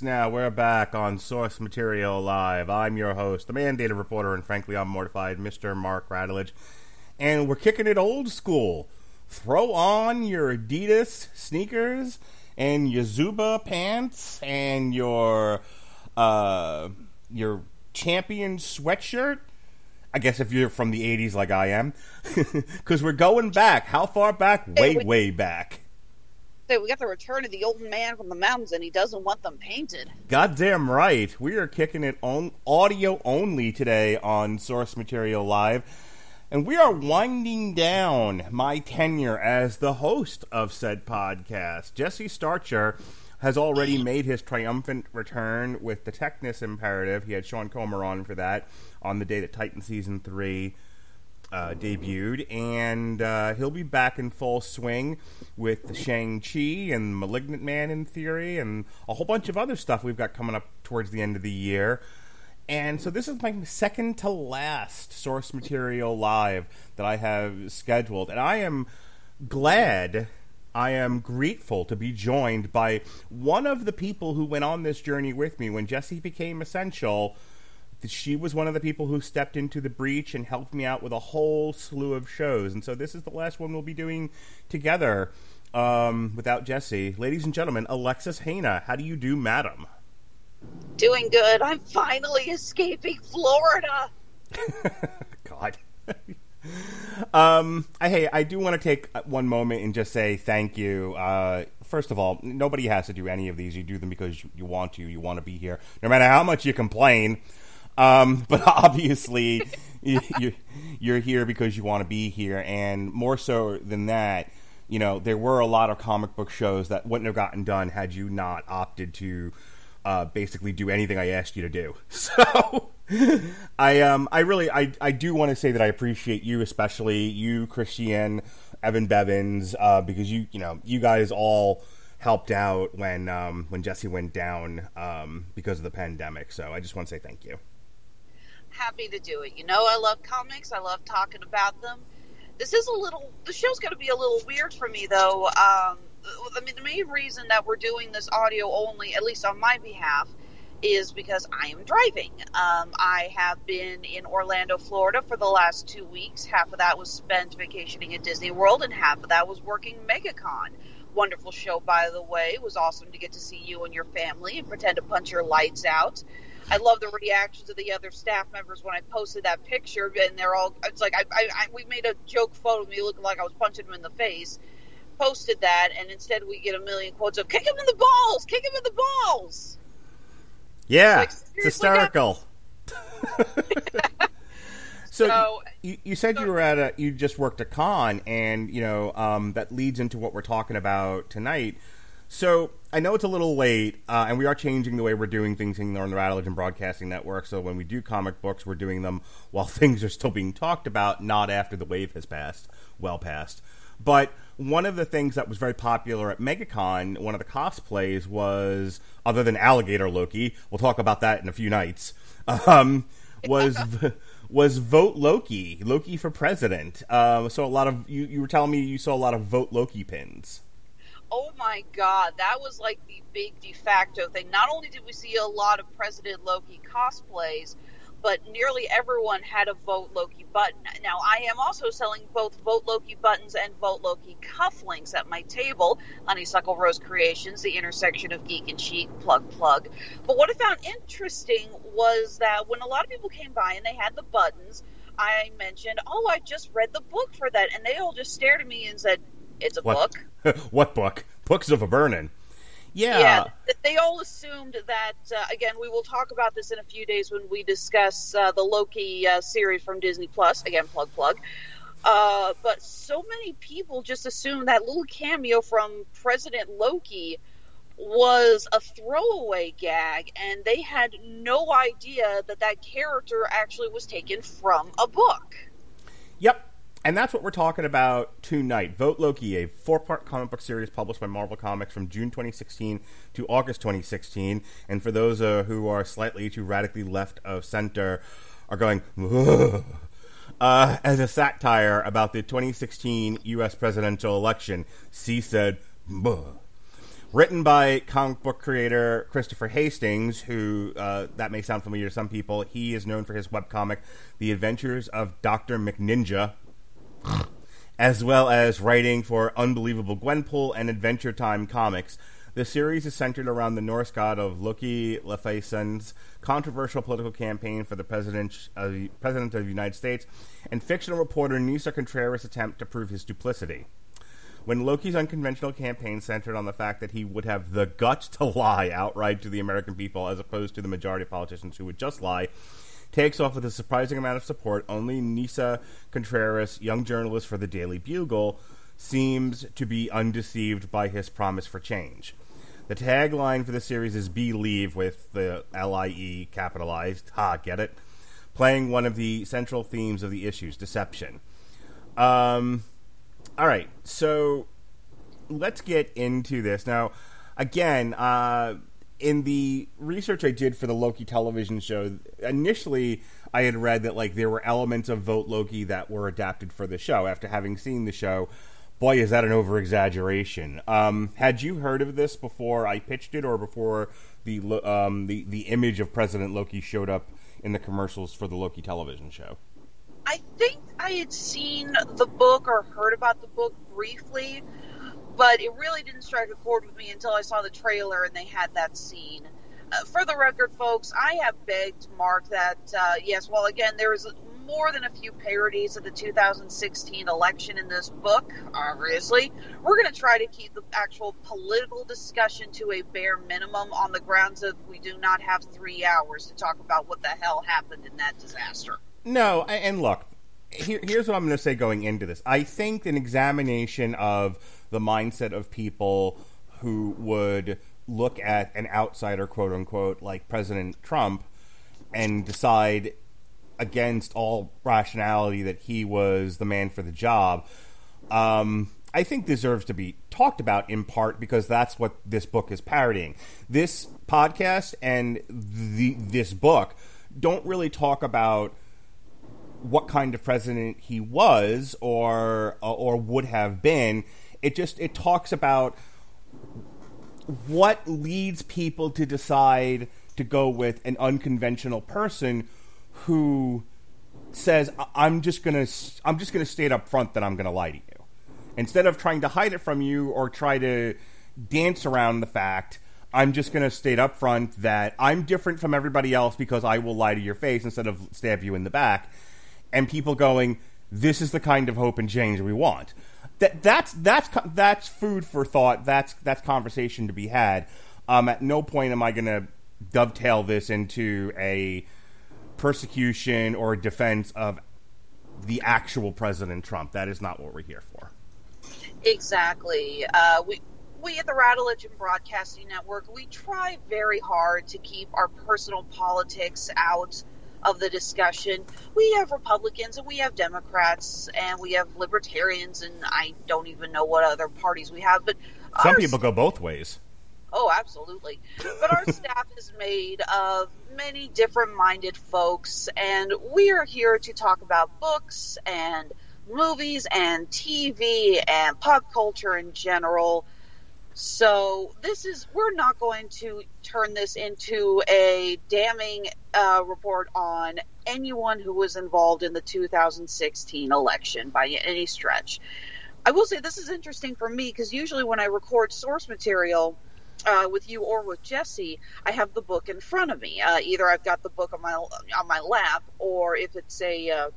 yes, now we're back on Source Material Live. I'm your host, the mandated reporter, and frankly, I'm mortified, Mr. Mark Radulich. And we're kicking it old school. Throw on your Adidas sneakers and your Zubaz pants and your uh, your champion sweatshirt. I guess if you're from the 80s like I am. Because we're going back. How far back? Way, way back. Say, we got the return of the old man from the mountains, and he doesn't want them painted. Goddamn right. We are kicking it on audio only today on Source Material Live. And we are winding down my tenure as the host of said podcast. Jesse Starcher has already made his triumphant return with the Techness Imperative. He had Sean Comer on for that on the day that Titan Season 3 uh, debuted, and uh, he'll be back in full swing with the Shang-Chi and Malignant Man in theory, and a whole bunch of other stuff we've got coming up towards the end of the year. And so this is my second to last source material live that I have scheduled, and I am glad, I am grateful to be joined by one of the people who went on this journey with me when Jesse became essential she was one of the people who stepped into the breach and helped me out with a whole slew of shows. And so this is the last one we'll be doing together um, without Jesse. Ladies and gentlemen, Alexis Hejna, how do you do, madam? Doing good. I'm finally escaping Florida. God. um, I, hey, I do want to take one moment and just say thank you. Uh, first of all, nobody has to do any of these. You do them because you, you want to. You want to be here, no matter how much you complain. Um, but obviously, you, you're, here because you want to be here, and more so than that, you know, there were a lot of comic book shows that wouldn't have gotten done had you not opted to uh, basically do anything I asked you to do. So, I um, I really, I, I do want to say that I appreciate you, especially you, Christian, Evan Bevins, uh, because you, you know, you guys all helped out when um, when Jesse went down um, because of the pandemic. So I just want to say thank you happy to do it. You know, I love comics. I love talking about them. This is a little. The show's going to be a little weird for me, though. Um, I mean, the main reason that we're doing this audio only, at least on my behalf, is because I am driving. Um, I have been in Orlando, Florida for the last two weeks. Half of that was spent vacationing at Disney World, and half of that was working MegaCon. Wonderful show, by the way. It was awesome to get to see you and your family and pretend to punch your lights out. I love the reactions of the other staff members when I posted that picture, and they're all. It's like I, I, I we made a joke photo of me looking like I was punching him in the face. Posted that, and instead we get a million quotes of "kick him in the balls, kick him in the balls." Yeah, Like, it's hysterical. so So- you, you said you were at a you just worked a con, and you know um, that leads into what we're talking about tonight. So I know it's a little late, uh, and we are changing the way we're doing things in the Rattledge and Broadcasting Network. So when we do comic books, we're doing them while things are still being talked about, not after the wave has passed, well past. But one of the things that was very popular at MegaCon, one of the cosplays was, other than Alligator Loki, we'll talk about that in a few nights, um, was was Vote Loki, Loki for President. Um, so a lot of you, you were telling me you saw a lot of Vote Loki pins. Oh my god, that was like the big de facto thing. Not only did we see a lot of President Loki cosplays, but nearly everyone had a Vote Loki button. Now, I am also selling both Vote Loki buttons and Vote Loki cufflinks at my table, Honeysuckle Rose Creations, the intersection of geek and chic, plug, plug. But what I found interesting was that when a lot of people came by and they had the buttons, I mentioned, oh, I just read the book for that. And they all just stared at me and said, it's a What? book. what book? Books of a Burnin'. Yeah. Yeah, they all assumed that. Uh, again, we will talk about this in a few days when we discuss uh, the Loki uh, series from Disney Plus. Again, plug plug. Uh, but so many people just assumed that little cameo from President Loki was a throwaway gag, and they had no idea that that character actually was taken from a book. Yep. And that's what we're talking about tonight. Vote Loki, a four part comic book series published by Marvel Comics from June 2016 to August 2016. And for those uh, who are slightly too radically left of center, are going, uh, as a satire about the 2016 U.S. presidential election. C said, "Buh." Written by comic book creator Christopher Hastings, who uh, that may sound familiar to some people. He is known for his webcomic, The Adventures of Dr. McNinja, as well as writing for Unbelievable Gwenpool and Adventure Time comics. The series is centered around the Norse god of Loki Laufeyson's controversial political campaign for the president of, president of the United States and fictional reporter Nisa Contreras' attempt to prove his duplicity. When Loki's unconventional campaign centered on the fact that he would have the guts to lie outright to the American people as opposed to the majority of politicians who would just lie, takes off with a surprising amount of support. Only Nisa Contreras, young journalist for the Daily Bugle, seems to be undeceived by his promise for change. The tagline for the series is Believe with the L I E capitalized. Ha, get it? Playing one of the central themes of the issues, deception. Um, all right, so let's get into this now. Again, uh, in the research I did for the Loki television show, initially I had read that like there were elements of Vote Loki that were adapted for the show. After having seen the show, boy, is that an over exaggeration. Um, had you heard of this before I pitched it, or before the um, the the image of President Loki showed up in the commercials for the Loki television show? I think I had seen the book or heard about the book briefly, but it really didn't strike a chord with me until I saw the trailer and they had that scene. Uh, for the record, folks, I have begged Mark that, uh, yes, well, again, there is more than a few parodies of the 2016 election in this book, obviously. We're going to try to keep the actual political discussion to a bare minimum on the grounds that we do not have three hours to talk about what the hell happened in that disaster. No, and look, here, here's what I'm going to say going into this. I think an examination of the mindset of people who would look at an outsider, quote unquote, like President Trump, and decide against all rationality that he was the man for the job, um, I think deserves to be talked about in part because that's what this book is parodying. This podcast and the, this book don't really talk about what kind of president he was or or would have been. It just it talks about what leads people to decide to go with an unconventional person who says "I- I'm just to I'm just going to state up front that I'm going to lie to you instead of trying to hide it from you or try to dance around the fact I'm just going to state up front that I'm different from everybody else because I will lie to your face instead of stab you in the back and people going this is the kind of hope and change we want that that's that's that's food for thought that's that's conversation to be had um, at no point am I going to dovetail this into a persecution or defense of the actual President Trump. That is not what we're here for. Exactly. Uh, we we at the Rattlegion Broadcasting Network we try very hard to keep our personal politics out of the discussion. We have Republicans and we have Democrats and we have Libertarians and I don't even know what other parties we have, but Some people go both ways. Oh, absolutely. But our staff is made of many different minded folks, and we are here to talk about books and movies and TV and pop culture in general. So this is we're not going to turn this into a damning uh, report on anyone who was involved in the 2016 election by any stretch. I will say this is interesting for me because usually when I record source material uh, with you or with Jesse, I have the book in front of me. Uh, either I've got the book on my on my lap, or if it's a uh,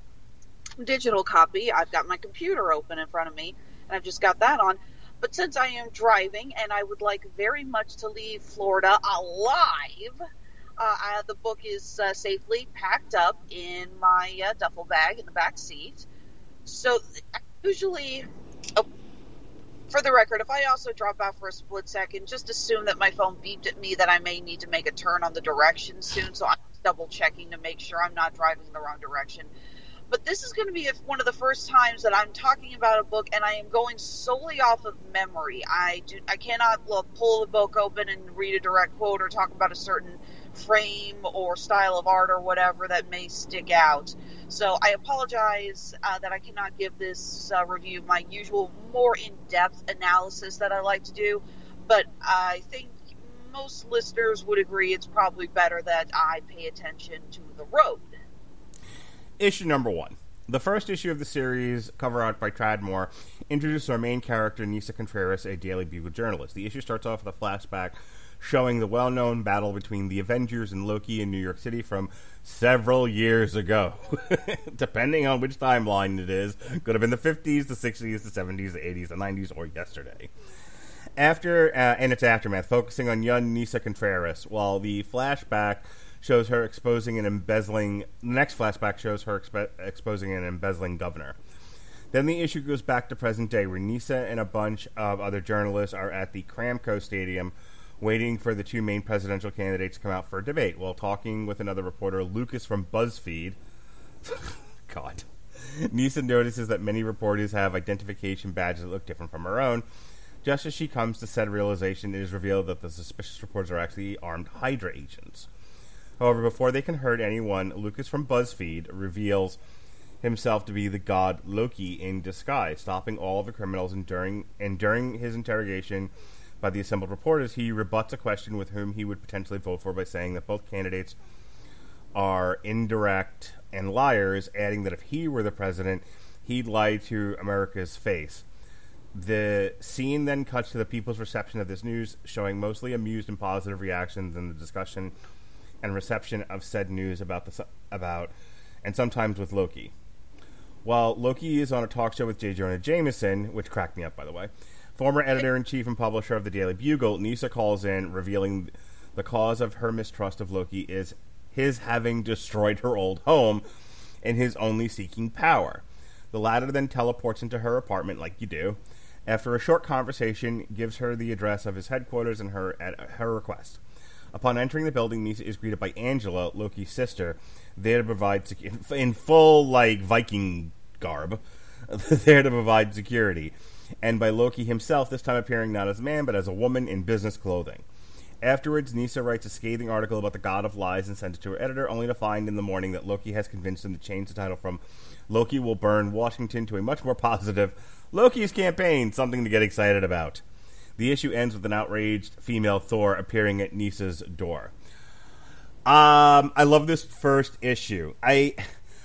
digital copy, I've got my computer open in front of me, and I've just got that on. But since I am driving and I would like very much to leave Florida alive, uh, I, the book is uh, safely packed up in my uh, duffel bag in the back seat. So usually, oh, for the record, if I also drop out for a split second, just assume that my phone beeped at me that I may need to make a turn on the direction soon. So I'm double checking to make sure I'm not driving the wrong direction but this is going to be one of the first times that I'm talking about a book and I am going solely off of memory. I do I cannot look, pull the book open and read a direct quote or talk about a certain frame or style of art or whatever that may stick out. So I apologize uh, that I cannot give this uh, review my usual more in-depth analysis that I like to do, but I think most listeners would agree it's probably better that I pay attention to the road issue number one. The first issue of the series, cover art by Tradd Moore, introduces our main character, Nisa Contreras, a Daily Bugle journalist. The issue starts off with a flashback showing the well known battle between the Avengers and Loki in New York City from several years ago. Depending on which timeline it is, could have been the 50s, the 60s, the 70s, the 80s, the 90s, or yesterday. After, uh, and its aftermath, focusing on young Nisa Contreras, while the flashback shows her exposing and embezzling. The next flashback shows her exposing and embezzling governor. Then the issue goes back to present day, where Nisa and a bunch of other journalists are at the Cramco Stadium waiting for the two main presidential candidates to come out for a debate while talking with another reporter, Lucas from BuzzFeed. God. Nisa notices that many reporters have identification badges that look different from her own. Just as she comes to said realization, it is revealed that the suspicious reporters are actually armed Hydra agents. However, before they can hurt anyone, Lucas from BuzzFeed reveals himself to be the god Loki in disguise, stopping all of the criminals. And during, and during his interrogation by the assembled reporters, he rebuts a question with whom he would potentially vote for by saying that both candidates are indirect and liars, adding that if he were the president, he'd lie to America's face. The scene then cuts to the people's reception of this news, showing mostly amused and positive reactions in the discussion and reception of said news about the about and sometimes with Loki. While Loki is on a talk show with J. Jonah Jameson, which cracked me up by the way, former editor in chief and publisher of the Daily Bugle, Nisa calls in, revealing the cause of her mistrust of Loki is his having destroyed her old home and his only seeking power. The latter then teleports into her apartment like you do. After a short conversation, gives her the address of his headquarters and her at her request. Upon entering the building, Nisa is greeted by Angela, Loki's sister, there to provide sec- in full like Viking garb, there to provide security, and by Loki himself, this time appearing not as a man but as a woman in business clothing. Afterwards, Nisa writes a scathing article about the God of Lies and sends it to her editor, only to find in the morning that Loki has convinced him to change the title from Loki Will Burn Washington to a much more positive Loki's Campaign, something to get excited about. The issue ends with an outraged female Thor appearing at Nisa's door. Um, I love this first issue. I,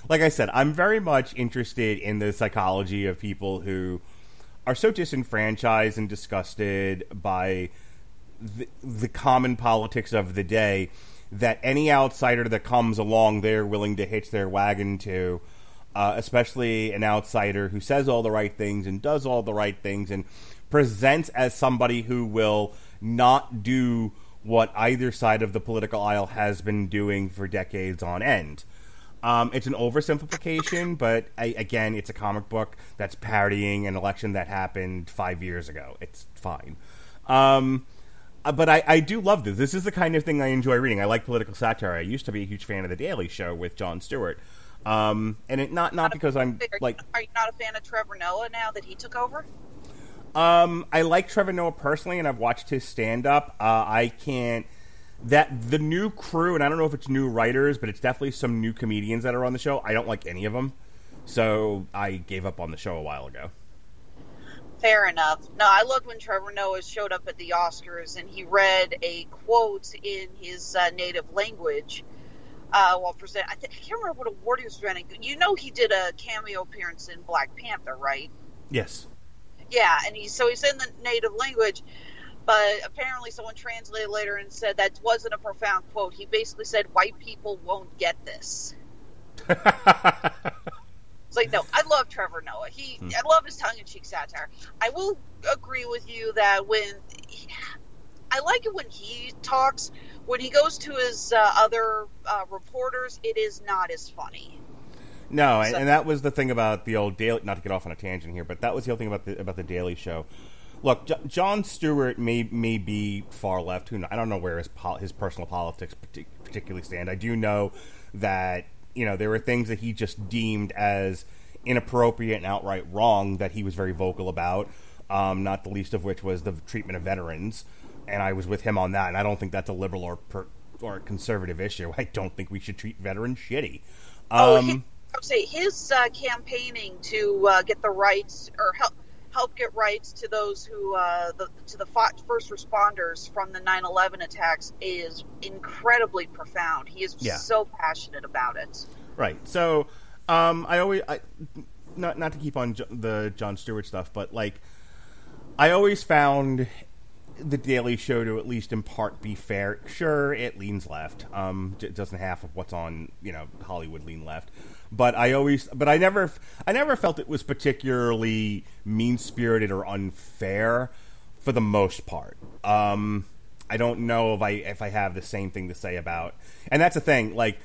like I said, I'm very much interested in the psychology of people who are so disenfranchised and disgusted by the, the common politics of the day that any outsider that comes along, they're willing to hitch their wagon to. Uh, especially an outsider who says all the right things and does all the right things and presents as somebody who will not do what either side of the political aisle has been doing for decades on end. Um, it's an oversimplification, but I, again, it's a comic book that's parodying an election that happened five years ago. It's fine. Um, uh, but I, I, do love this. This is the kind of thing I enjoy reading. I like political satire. I used to be a huge fan of The Daily Show with Jon Stewart. Um, and it not not because I'm like. Are you not a fan of Trevor Noah now that he took over? Um, I like Trevor Noah personally, and I've watched his stand up. Uh, I can't that the new crew, and I don't know if it's new writers, but it's definitely some new comedians that are on the show. I don't like any of them, so I gave up on the show a while ago. Fair enough. No, I loved when Trevor Noah showed up at the Oscars and he read a quote in his uh, native language uh, while present. I, th- I can't remember what award he was presenting. You know, he did a cameo appearance in Black Panther, right? Yes. Yeah, and he so he's in the native language, but apparently someone translated later and said that wasn't a profound quote. He basically said, "White people won't get this." It's like no, I love Trevor Noah. He, Hmm. I love his tongue-in-cheek satire. I will agree with you that when he, I like it when he talks, when he goes to his uh, other uh, reporters, it is not as funny. No, and, So- and that was the thing about the old Daily. Not to get off on a tangent here, but that was the whole thing about the about the Daily Show. Look, J- Jon Stewart may may be far left. Who I don't know where his pol- his personal politics partic- particularly stand. I do know that you know there were things that he just deemed as inappropriate and outright wrong that he was very vocal about. Um, not the least of which was the treatment of veterans, and I was with him on that. And I don't think that's a liberal or per- or a conservative issue. I don't think we should treat veterans shitty. Oh, Um, he, I would say his uh, campaigning to uh, get the rights or help help get rights to those who uh, the, to the first responders from the 9/11 attacks is incredibly profound. He is Yeah. so passionate about it. Right. So, um, I always, I, not not to keep on the Jon Stewart stuff, but like, I always found the Daily Show to at least in part be fair. Sure, it leans left. Um, it doesn't half of what's on you know Hollywood lean left, but I always, but I never, I never felt it was particularly mean spirited or unfair for the most part. Um, I don't know if I if I have the same thing to say about, and that's the thing. Like,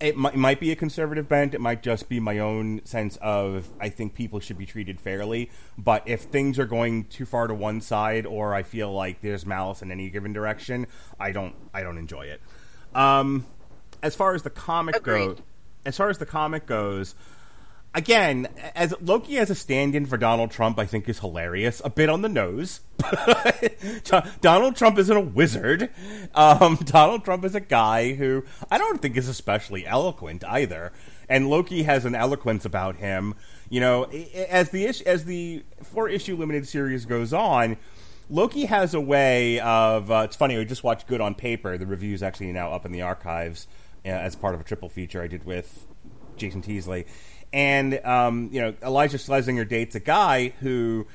it might, it might be a conservative bent. It might just be my own sense of I think people should be treated fairly. But if things are going too far to one side, or I feel like there's malice in any given direction, I don't I don't enjoy it. Um, as far as the comic Agreed. goes, as far as the comic goes, again, as Loki as a stand-in for Donald Trump, I think is hilarious. A bit on the nose. Do- Donald Trump isn't a wizard. Um, Donald Trump is a guy who I don't think is especially eloquent either. And Loki has an eloquence about him. You know, as the ish- as the four issue limited series goes on. Loki has a way of. Uh, it's funny. We just watched Good on Paper. The review is actually now up in the archives as part of a triple feature I did with Jason Teasley, and um, you know Iliza Shlesinger dates a guy who,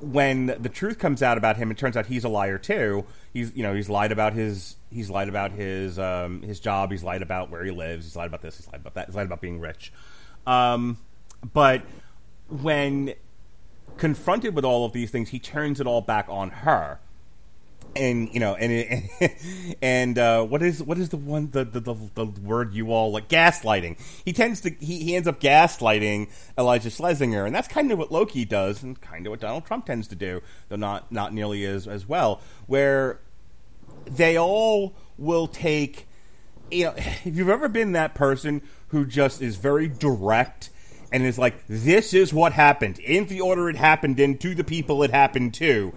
when the truth comes out about him, it turns out he's a liar too. He's you know he's lied about his he's lied about his um, his job. He's lied about where he lives. He's lied about this. He's lied about that. He's lied about being rich. Um, but when confronted with all of these things, he turns it all back on her and you know, and it, and uh, what is what is the one the, the the the word you all like gaslighting? He tends to he, he ends up gaslighting Iliza Shlesinger, and that's kind of what Loki does, and kind of what Donald Trump tends to do, though not not nearly as as well. Where they all will take you know, if you've ever been that person who just is very direct and is like, this is what happened in the order it happened in to the people it happened to.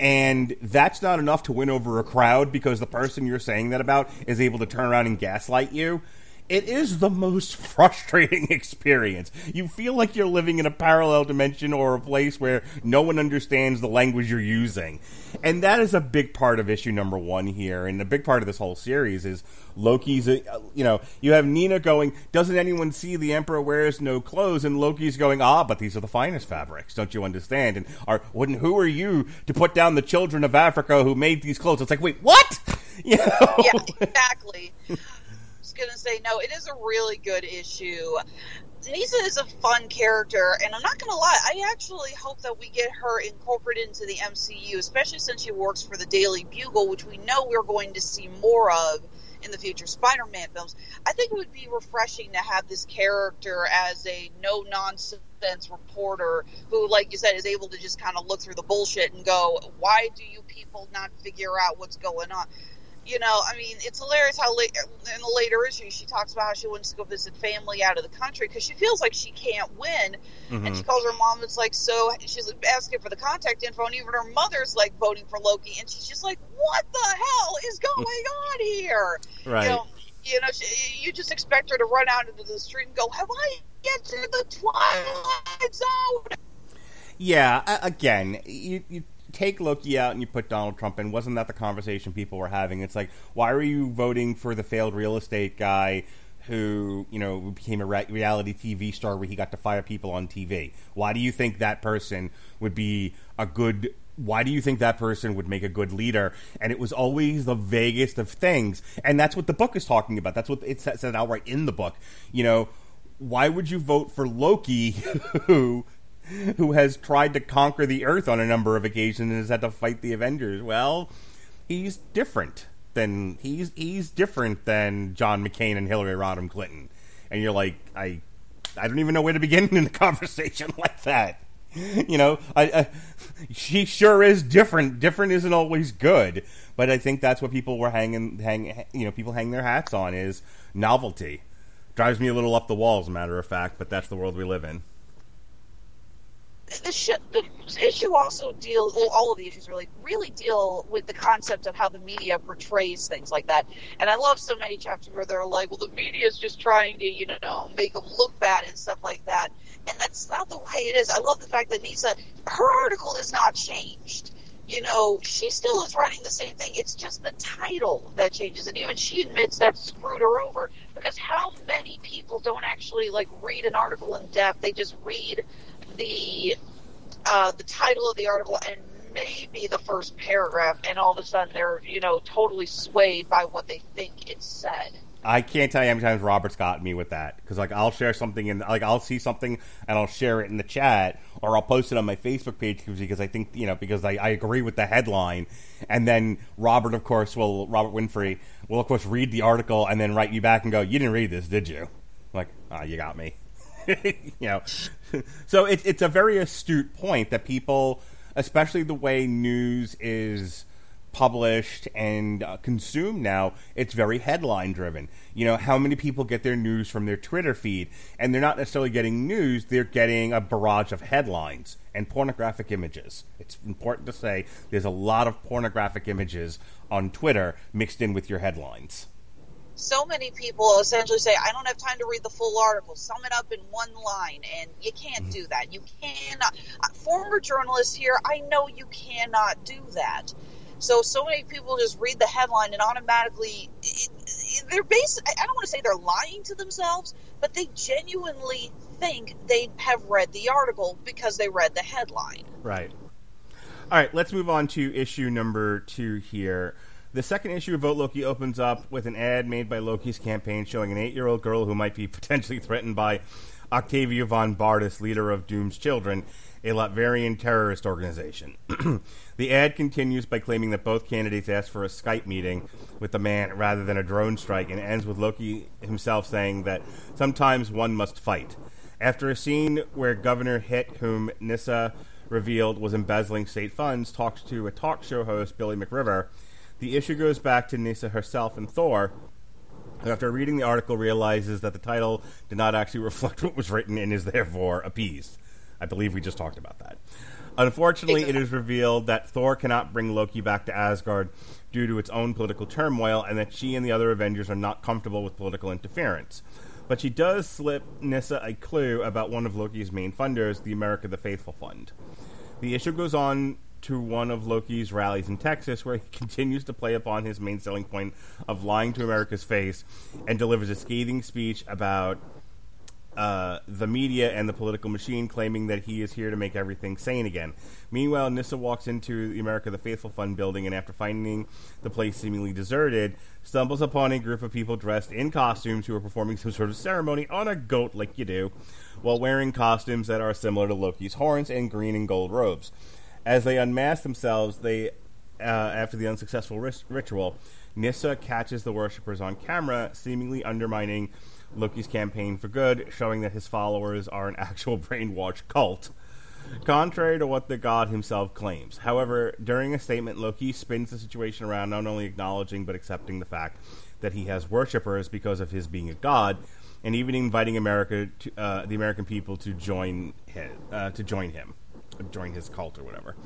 And that's not enough to win over a crowd because the person you're saying that about is able to turn around and gaslight you. It is the most frustrating experience. You feel like you're living in a parallel dimension or a place where no one understands the language you're using. And that is a big part of issue number one here. And a big part of this whole series is Loki's, uh, you know, you have Nina going, Doesn't anyone see the Emperor wears no clothes? And Loki's going, Ah, but these are the finest fabrics. Don't you understand? And are, wouldn't, who are you to put down the children of Africa who made these clothes? It's like, wait, what? You know? yeah, exactly. Was gonna say no. It is a really good issue. Denisa is a fun character, and I'm not gonna lie. I actually hope that we get her incorporated into the MCU, especially since she works for the Daily Bugle, which we know we're going to see more of in the future Spider-Man films. I think it would be refreshing to have this character as a no nonsense reporter who, like you said, is able to just kind of look through the bullshit and go, "Why do you people not figure out what's going on?" You know, I mean, it's hilarious how late, in the later issue she talks about how she wants to go visit family out of the country because she feels like she can't win, and she mm-hmm. calls her mom. It's like so she's asking for the contact info, and even her mother's like voting for Loki, and she's just like, "What the hell is going on here?" Right. You know, you know, she, you just expect her to run out into the street and go, "Have I entered the twilight zone?" Yeah, again, you, you take Loki out and you put Donald Trump in. Wasn't that the conversation people were having? It's like, why are you voting for the failed real estate guy who, you know, became a reality TV star where he got to fire people on TV? Why do you think that person would be a good why do you think that person would make a good leader? And it was always the vaguest of things. And that's what the book is talking about. That's what it said outright in the book. You know, why would you vote for Loki, who who has tried to conquer the Earth on a number of occasions and has had to fight the Avengers? Well, he's different than he's he's different than John McCain and Hillary Rodham Clinton. And you're like, I I don't even know where to begin in a conversation like that. You know, I, I she sure is different. Different isn't always good, but I think that's what people were hanging, hang, you know, people hang their hats on is novelty. Drives me a little up the wall, as a matter of fact, but that's the world we live in. The, sh- the issue also deals, well, all of the issues really really deal with the concept of how the media portrays things like that. And i love so many chapters where they're like well the media is just trying to you know make them look bad and stuff like that. And that's not the way it is. I love the fact that nisa her article is not changed. You know she still is writing the same thing. It's just the title that changes. And even she admits that screwed her over because how many people don't actually like read an article in depth? They just read the uh, the title of the article and maybe the first paragraph, and all of a sudden they're you know totally swayed by what they think it said. I can't tell you how many times Robert's got me with that because like I'll share something and like I'll see something and I'll share it in the chat or I'll post it on my Facebook page because I think you know because I, I agree with the headline. And then Robert of course will Robert Winfrey will of course read the article and then write me back and go you didn't read this did you? Like ah you got me you know so it's it's a very astute point that people especially the way news is published and uh, consumed now, it's very headline driven. You know, how many people get their news from their Twitter feed? And they're not necessarily getting news, they're getting a barrage of headlines and pornographic images. It's important to say there's a lot of pornographic images on Twitter mixed in with your headlines. So many people essentially say, "I don't have time to read the full article. Sum it up in one line," and you can't do that. You cannot. uh, Former journalists here, I know you cannot do that. So, so many people just read the headline and automatically, they're bas I I don't want to say they're lying to themselves, but they genuinely think they have read the article because they read the headline. Right. All right, let's move on to issue number two here. The second issue of Vote Loki opens up with an ad made by Loki's campaign showing an eight year old girl who might be potentially threatened by Octavia von Bardis, leader of Doom's Children, a Latverian terrorist organization. the ad continues by claiming that both candidates asked for a Skype meeting with the man rather than a drone strike and ends with Loki himself saying that sometimes one must fight. After a scene where Governor Hitt, whom Nisa revealed was embezzling state funds, talks to a talk show host, Billy McRiver, the issue goes back to Nisa herself and Thor, who, after reading the article, realizes that the title did not actually reflect what was written and is therefore appeased. I believe we just talked about that. Unfortunately, it is revealed that Thor cannot bring Loki back to Asgard due to its own political turmoil, and that she and the other Avengers are not comfortable with political interference. But she does slip Nisa a clue about one of Loki's main funders, the America the Faithful Fund. The issue goes on to one of Loki's rallies in Texas, where he continues to play upon his main selling point of lying to America's face and delivers a scathing speech about uh, the media and the political machine, claiming that he is here to make everything sane again. Meanwhile, Nisa walks into the America the Faithful Fund building and, after finding the place seemingly deserted, stumbles upon a group of people dressed in costumes who are performing some sort of ceremony on a goat, like you do, while wearing costumes that are similar to Loki's horns and green and gold robes. As they unmask themselves, they uh, after the unsuccessful ris- ritual, Nisa catches the worshippers on camera, seemingly undermining Loki's campaign for good, showing that his followers are an actual brainwashed cult. Contrary to what the god himself claims. However, during a statement, Loki spins the situation around, not only acknowledging but accepting the fact that he has worshippers because of his being a god, and even inviting America, to, uh, the American people, to join his, uh, to join him, join his cult or whatever.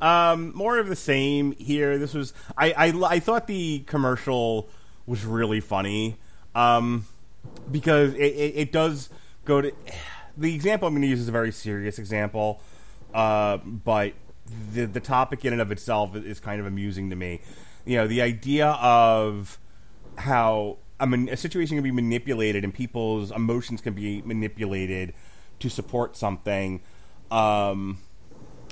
Um, more of the same here. This was I, I I thought the commercial was really funny um, because it, it, it does go to the example I'm going to use is a very serious example, uh, but the the topic in and of itself is kind of amusing to me. You know, the idea of how I mean, a situation can be manipulated and people's emotions can be manipulated to support something. Um,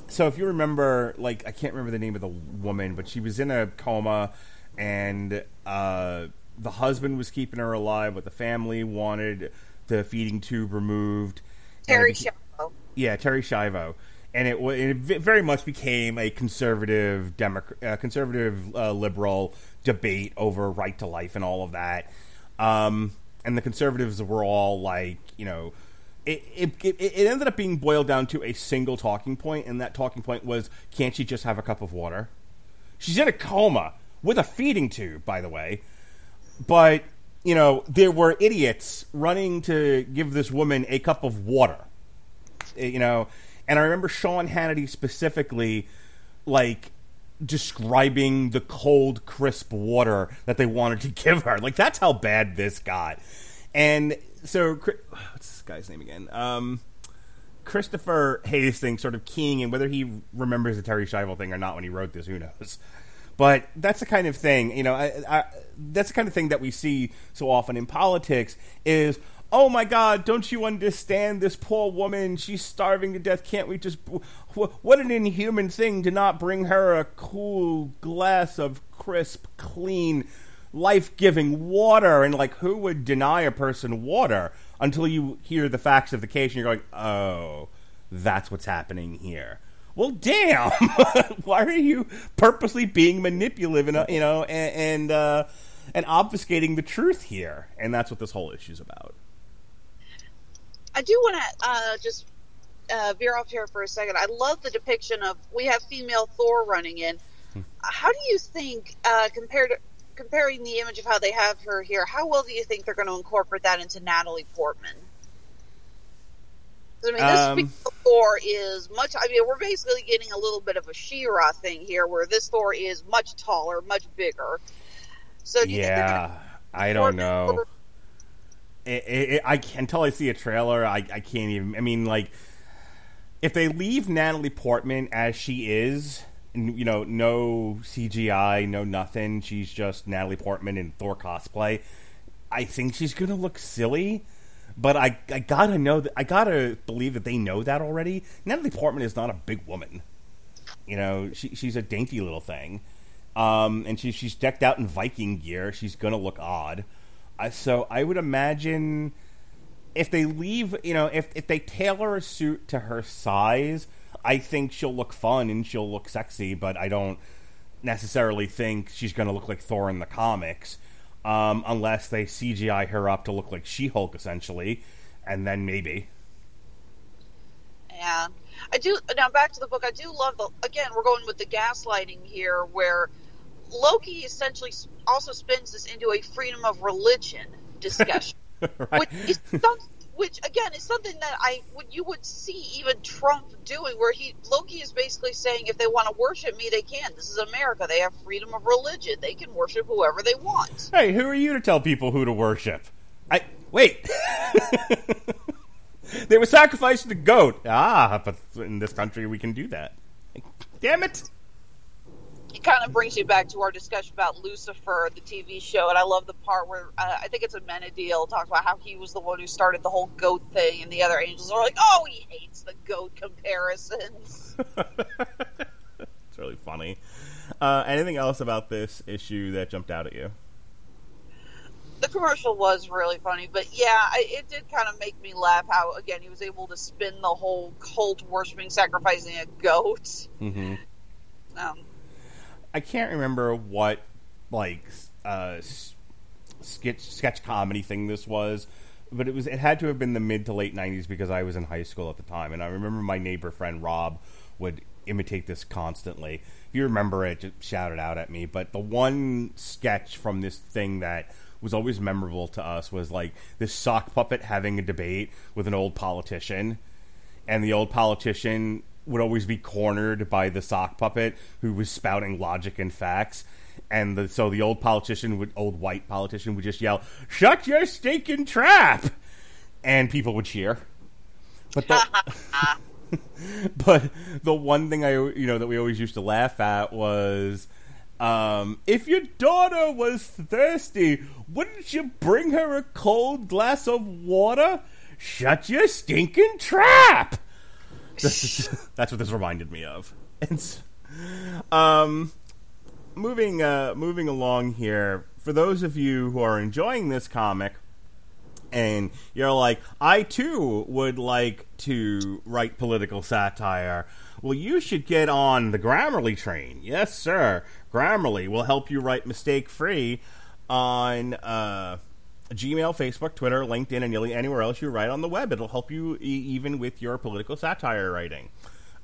so if you remember, like I can't remember the name of the woman, but she was in a coma, and uh, the husband was keeping her alive, but the family wanted the feeding tube removed. and Terri beca- Schiavo. yeah, Terri Schiavo, and it, it very much became a conservative, Democ- uh, conservative uh, liberal debate over right to life and all of that. Um, and the conservatives were all like, you know, it, it, it, ended up being boiled down to a single talking point, and that talking point was, can't she just have a cup of water? She's in a coma with a feeding tube, by the way. But, you know, there were idiots running to give this woman a cup of water. Eh, You know, and I remember Sean Hannity specifically, like, describing the cold, crisp water that they wanted to give her. Like, that's how bad this got. And so, what's guy's name again? Um, Christopher Hastings sort of keying in whether he remembers the Terri Schiavo thing or not when he wrote this, who knows? But that's the kind of thing, you know, I, I, that's the kind of thing that we see so often in politics is, oh my God, don't you understand this poor woman? She's starving to death. Can't we just, what an inhuman thing to not bring her a cool glass of crisp, clean, life giving water. And like, who would deny a person water until you hear the facts of the case and you're going, oh, that's what's happening here. Well, damn! Why are you purposely being manipulative, and, you know, and and, uh, and obfuscating the truth here? And that's what this whole issue is about. I do want to uh, just uh, veer off here for a second. I love the depiction of we have female Thor running in. How do you think, uh, compared comparing the image of how they have her here, how well do you think they're going to incorporate that into Natalie Portman? I mean, this Um, Thor is much. I mean, we're basically getting a little bit of a She-Ra thing here, where this Thor is much taller, much bigger. So do you Yeah, I don't know. It, it, it, I until I see a trailer, I, I can't even. I mean, like, if they leave Natalie Portman as she is, you know, no CGI, no nothing, she's just Natalie Portman in Thor cosplay. I think she's gonna look silly, but I, I gotta know that I gotta believe that they know that already. Natalie Portman is not a big woman. You know, she, she's a dainty little thing, um, and she, she's decked out in Viking gear. She's gonna look odd. Uh, so I would imagine if they leave, you know, if if they tailor a suit to her size, I think she'll look fun and she'll look sexy. But I don't necessarily think she's going to look like Thor in the comics, um, unless they CGI her up to look like She Hulk, essentially, and then maybe. Yeah, I do. Now back to the book. I do love the. Again, we're going with the gaslighting here, where Loki essentially also spins this into a freedom of religion discussion, right? which is some, which again is something that I would you would see even Trump doing, where he Loki is basically saying if they want to worship me, they can. This is America. They have freedom of religion. They can worship whoever they want. Hey, who are you to tell people who to worship? I wait. they were sacrificing the goat. Ah, but in this country we can do that. Damn it! It kind of brings you back to our discussion about Lucifer, the TV show, and I love the part where uh, I think it's Amenadiel talks about how he was the one who started the whole goat thing, and the other angels are like, "Oh, he hates the goat comparisons." It's really funny. Uh, anything else about this issue that jumped out at you? the commercial was really funny, but yeah, I, it did kind of make me laugh. How again he was able to spin the whole cult worshiping, sacrificing a goat. Mm-hmm. Um, I can't remember what like uh, sketch sketch comedy thing this was, but it was it had to have been the mid to late '90s because I was in high school at the time, and I remember my neighbor friend Rob would imitate this constantly. If you remember it, just shout it out at me. But the one sketch from this thing that was always memorable to us was like this sock puppet having a debate with an old politician and the old politician would always be cornered by the sock puppet who was spouting logic and facts and the, so the old politician would old white politician would just yell shut your stinking trap and people would cheer but the but the one thing I you know that we always used to laugh at was um, if your daughter was thirsty, wouldn't you bring her a cold glass of water? Shut your stinking trap. That's, that's what this reminded me of. And um, moving uh, moving along here, for those of you who are enjoying this comic, and you're like, I too would like to write political satire. Well, you should get on the Grammarly train. Yes, sir. Grammarly will help you write mistake free on uh, Gmail, Facebook, Twitter, LinkedIn, and nearly anywhere else you write on the web. It'll help you e- even with your political satire writing.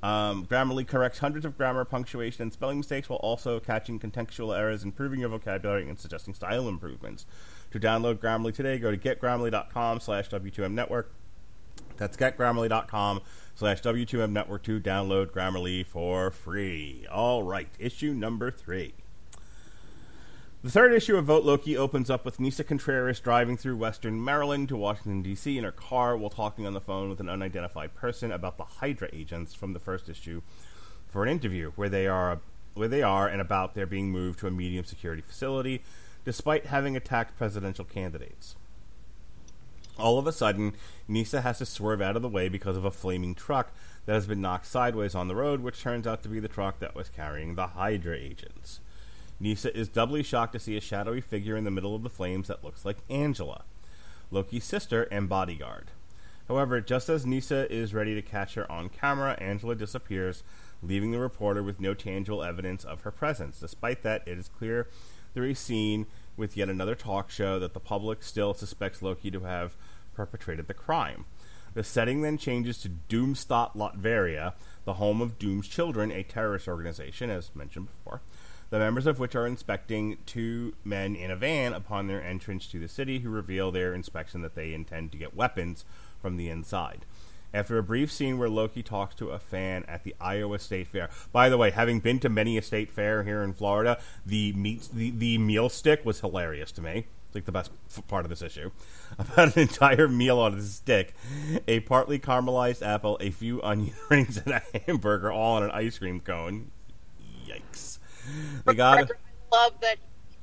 Um, Grammarly corrects hundreds of grammar, punctuation, and spelling mistakes while also catching contextual errors, improving your vocabulary, and suggesting style improvements. To download Grammarly today, go to getgrammarly.com slash W2M network. That's getgrammarly.com slash W2M network to download Grammarly for free. All right, issue number three. The third issue of Vote Loki opens up with Nisa Contreras driving through western Maryland to Washington, D.C. in her car while talking on the phone with an unidentified person about the Hydra agents from the first issue for an interview where they are where they are and about their being moved to a medium security facility despite having attacked presidential candidates. All of a sudden, Nisa has to swerve out of the way because of a flaming truck that has been knocked sideways on the road, which turns out to be the truck that was carrying the Hydra agents. Nisa is doubly shocked to see a shadowy figure in the middle of the flames that looks like Angela, Loki's sister and bodyguard. However, just as Nisa is ready to catch her on camera, Angela disappears, leaving the reporter with no tangible evidence of her presence. Despite that, it is clear through a scene with yet another talk show that the public still suspects Loki to have perpetrated the crime. The setting then changes to Doomstadt, Latveria, the home of Doom's Children, a terrorist organization, as mentioned before, the members of which are inspecting two men in a van upon their entrance to the city, who reveal their inspection that they intend to get weapons from the inside. After a brief scene where Loki talks to a fan at the Iowa State Fair. By the way, having been to many a state fair here in Florida, the meat the, the meal stick was hilarious to me. It's like the best part of this issue. About an entire meal on a stick, a partly caramelized apple, a few onion rings, and a hamburger, all on an ice cream cone. Yikes! They got I love that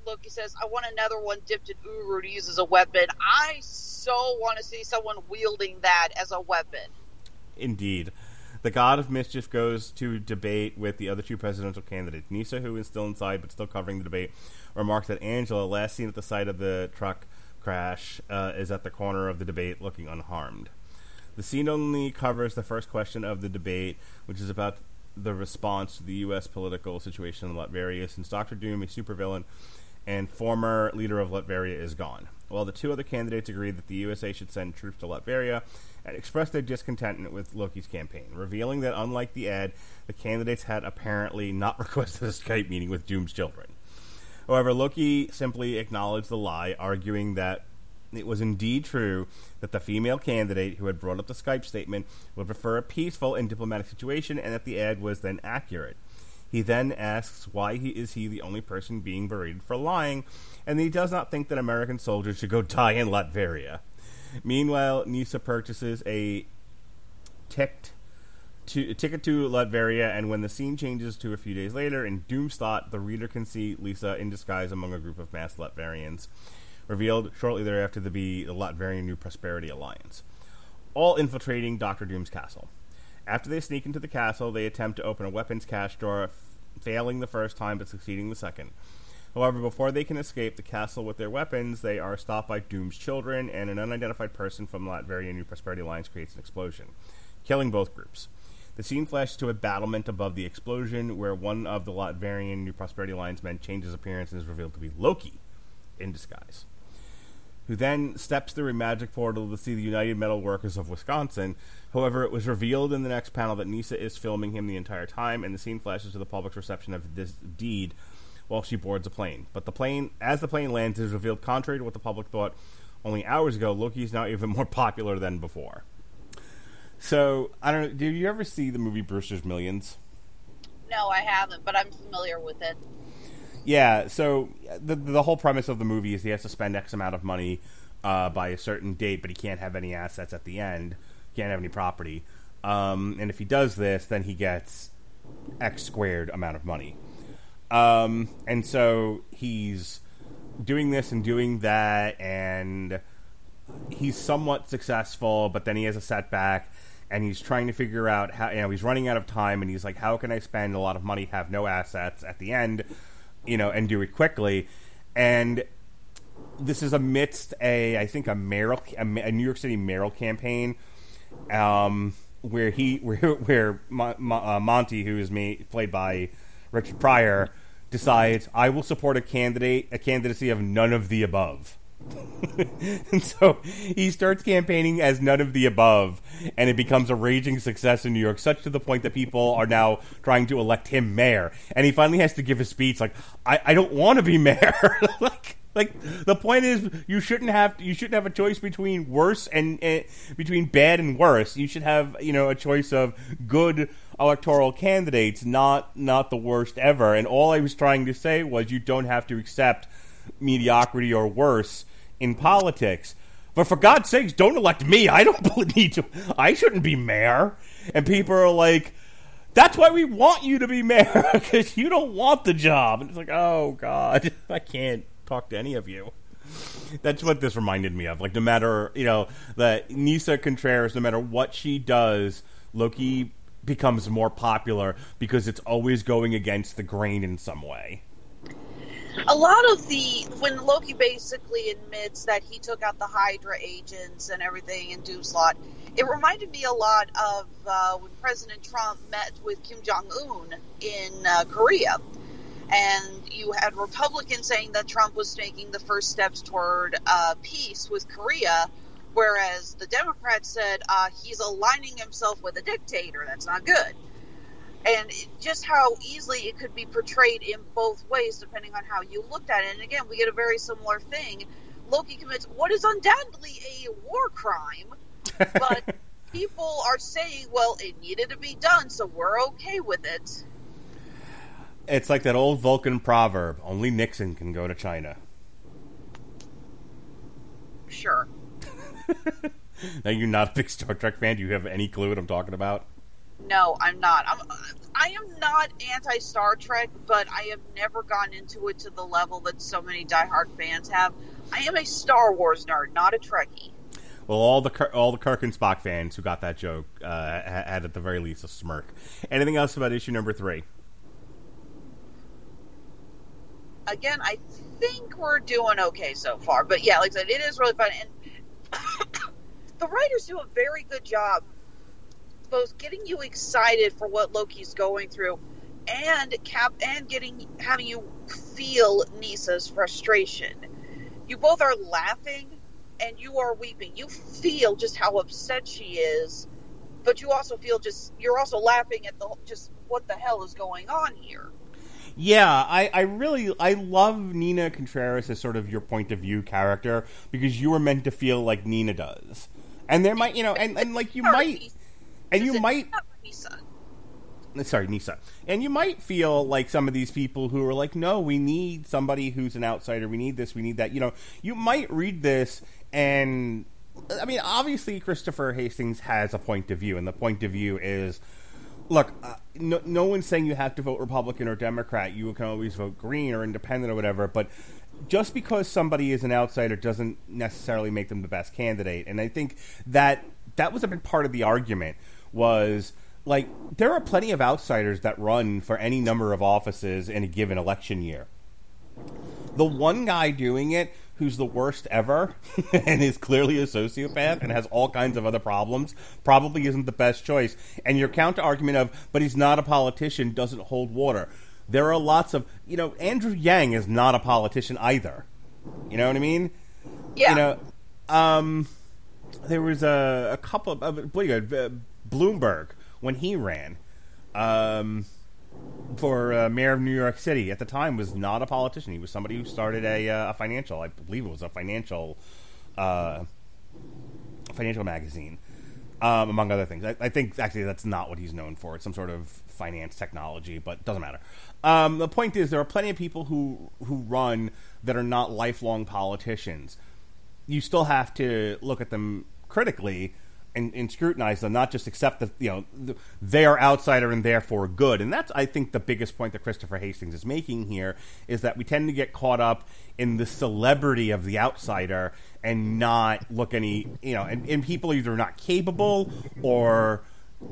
Loki says, I want another one dipped in Uru to use as a weapon. I so want to see someone wielding that as a weapon. Indeed. The god of mischief goes to debate with the other two presidential candidates. Nisa, who is still inside but still covering the debate, remarks that Angela, last seen at the site of the truck crash, uh, is at the corner of the debate looking unharmed. The scene only covers the first question of the debate, which is about the response to the U.S. political situation in Latveria since Doctor Doom, a supervillain and former leader of Latveria, is gone. While the two other candidates agreed that the USA should send troops to Latveria and expressed their discontentment with Loki's campaign, revealing that unlike the ad, the candidates had apparently not requested a Skype meeting with Doom's children. However, Loki simply acknowledged the lie, arguing that it was indeed true that the female candidate who had brought up the Skype statement would prefer a peaceful and diplomatic situation, and that the ad was then accurate. He then asks why he is he the only person being berated for lying, and he does not think that American soldiers should go die in Latveria. Meanwhile, Nisa purchases a ticked to, ticket to Latveria, and when the scene changes to a few days later in Doomstadt, the reader can see Lisa in disguise among a group of masked Latverians, revealed shortly thereafter to be the Latvian New Prosperity Alliance, all infiltrating Doctor Doom's castle. After they sneak into the castle, they attempt to open a weapons cache door, failing the first time but succeeding the second. However, before they can escape the castle with their weapons, they are stopped by Doom's children, and an unidentified person from Latveria New Prosperity Alliance creates an explosion, killing both groups. The scene flashes to a battlement above the explosion, where one of the Latvian New Prosperity Alliance men changes appearance and is revealed to be Loki in disguise who then steps through a magic portal to see the United Metal Workers of Wisconsin. However, it was revealed in the next panel that Nisa is filming him the entire time, and the scene flashes to the public's reception of this deed while she boards a plane. But the plane, as the plane lands, is revealed, contrary to what the public thought only hours ago, Loki is now even more popular than before. So, I don't know, did you ever see the movie Brewster's Millions? No, I haven't, but I'm familiar with it. Yeah, so the the whole premise of the movie is he has to spend X amount of money uh, by a certain date, but he can't have any assets at the end. Can't have any property. Um, and if he does this, then he gets X squared amount of money. Um, and so he's doing this and doing that, and he's somewhat successful, but then he has a setback, and he's trying to figure out how. You know, he's running out of time, and he's like, "How can I spend a lot of money, have no assets at the end, you know, and do it quickly?" And this is amidst a, I think, a mayoral, a, New York City mayoral campaign, um, where he, where, where Mo, Mo, uh, Monty, who is made, played by Richard Pryor, decides I will support a candidate, a candidacy of none of the above. and so he starts campaigning as none of the above, and it becomes a raging success in New York, such to the point that people are now trying to elect him mayor. And he finally has to give a speech like, "I, I don't want to be mayor." like, like the point is, you shouldn't have you shouldn't have a choice between worse and uh, between bad and worse. You should have you know a choice of good electoral candidates, not not the worst ever. And all I was trying to say was, you don't have to accept mediocrity or worse in politics. But for God's sakes, don't elect me. I don't need to. I shouldn't be mayor. And people are like, that's why we want you to be mayor because you don't want the job. And it's like, oh God, I can't talk to any of you. That's what this reminded me of. Like, no matter you know that Nisa Contreras, no matter what she does, Loki becomes more popular because it's always going against the grain in some way a lot of the when Loki basically admits that he took out the Hydra agents and everything in Doomstadt, it reminded me a lot of uh, when President Trump met with Kim Jong Un in uh, Korea, and you had Republicans saying that Trump was taking the first steps toward uh, peace with Korea, whereas the Democrats said uh, he's aligning himself with a dictator. That's not good and just how easily it could be portrayed in both ways depending on how you looked at it. And again, we get a very similar thing. Loki commits what is undoubtedly a war crime, but people are saying, well, it needed to be done, so we're okay with it. It's like that old Vulcan proverb only Nixon can go to China. Sure. now, you're not a big Star Trek fan. Do you have any clue what I'm talking about? No, I'm not. I'm I am not anti Star Trek, but I have never gone into it to the level that so many diehard fans have. I am a Star Wars nerd, not a Trekkie. Well, all the all the Kirk and Spock fans who got that joke uh, had at the very least a smirk. Anything else about issue number three? Again, I think we're doing okay so far, but yeah, like I said, it is really fun, and the writers do a very good job both getting you excited for what Loki's going through and cap and getting having you feel Nisa's frustration. You both are laughing and you are weeping. You feel just how upset she is, but you also feel just you're also laughing at the just what the hell is going on here. Yeah, I, I really I love Nina Contreras as sort of your point of view character because you were meant to feel like Nina does. And there might you know and, and like you might and you might Nisa. sorry nisa. And you might feel like some of these people who are like no we need somebody who's an outsider. We need this. We need that. You know you might read this and i mean obviously christopher hastings has a point of view and the point of view is look uh, no, no one's saying you have to vote republican or democrat. You can always vote green or independent or whatever but just because somebody is an outsider doesn't necessarily make them the best candidate. And i think that that was a big part of the argument was like there are plenty of outsiders that run for any number of offices in a given election year. The one guy doing it who's the worst ever and is clearly a sociopath and has all kinds of other problems probably isn't the best choice. And your counter argument of, but he's not a politician doesn't hold water. There are lots of, you know, Andrew Yang is not a politician either. You know what I mean? Yeah. You know, um, there was a, a couple of, uh, what do you got? Bloomberg when he ran um, for uh, mayor of New York City at the time was not a politician. He was somebody who started a, uh, a financial, I believe it was a financial, uh, financial magazine, um, among other things. I, I, think actually that's not what he's known for. It's some sort of finance technology, but doesn't matter. Um, the point is, there are plenty of people who who run that are not lifelong politicians. You still have to look at them critically and, and scrutinize them, not just accept that you know th- they are outsider and therefore good. And that's I think the biggest point that Christopher Hastings is making here is that we tend to get caught up in the celebrity of the outsider and not look any you know, and, and people either not capable or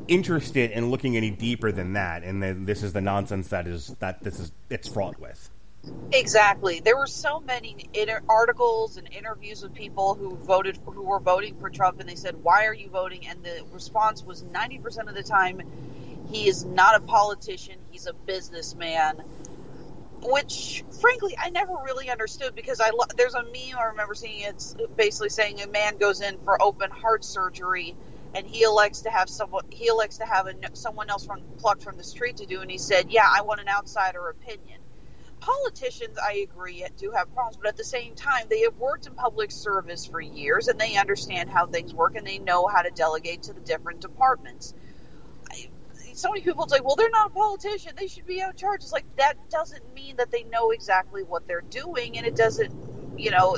interested in looking any deeper than that. And then this is the nonsense that is that this is it's fraught with. Exactly. There were so many inter- articles and interviews with people who voted who were voting for Trump, and they said, "Why are you voting?" And the response was ninety percent of the time, "He is not a politician. He's a businessman." Which, frankly, I never really understood because I lo- there's a meme I remember seeing. It's basically saying a man goes in for open heart surgery, and he elects to have someone he elects to have a, someone else from plucked from the street to do, and he said, "Yeah, I want an outsider opinion." Politicians, I agree, do have problems, but at the same time, they have worked in public service for years and they understand how things work and they know how to delegate to the different departments. I, so many people say, well, they're not a politician. They should be out in charge. It's like that doesn't mean that they know exactly what they're doing, and it doesn't, you know,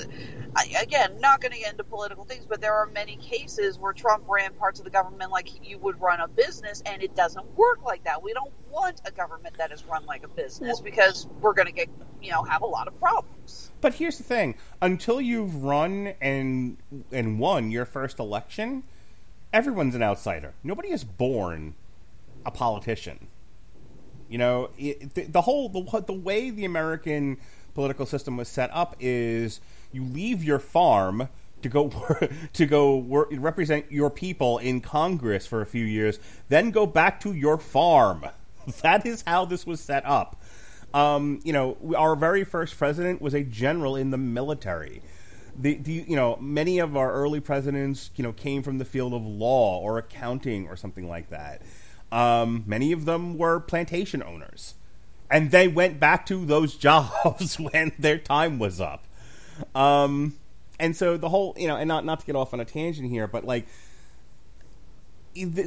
I, again, not going to get into political things, but there are many cases where Trump ran parts of the government like you would run a business, and it doesn't work like that. We don't want a government that is run like a business because we're going to get, you know, have a lot of problems. But here's the thing: until you've run and and won your first election, everyone's an outsider. Nobody is born a politician. You know, it, the, the whole the, the way the American political system was set up is you leave your farm to go to go work, represent your people in Congress for a few years, then go back to your farm. That is how this was set up. Um, you know, our very first president was a general in the military. The, the, you know many of our early presidents you know came from the field of law or accounting or something like that. Um, many of them were plantation owners, and they went back to those jobs when their time was up. Um, and so the whole, you know, and not not to get off on a tangent here, but like,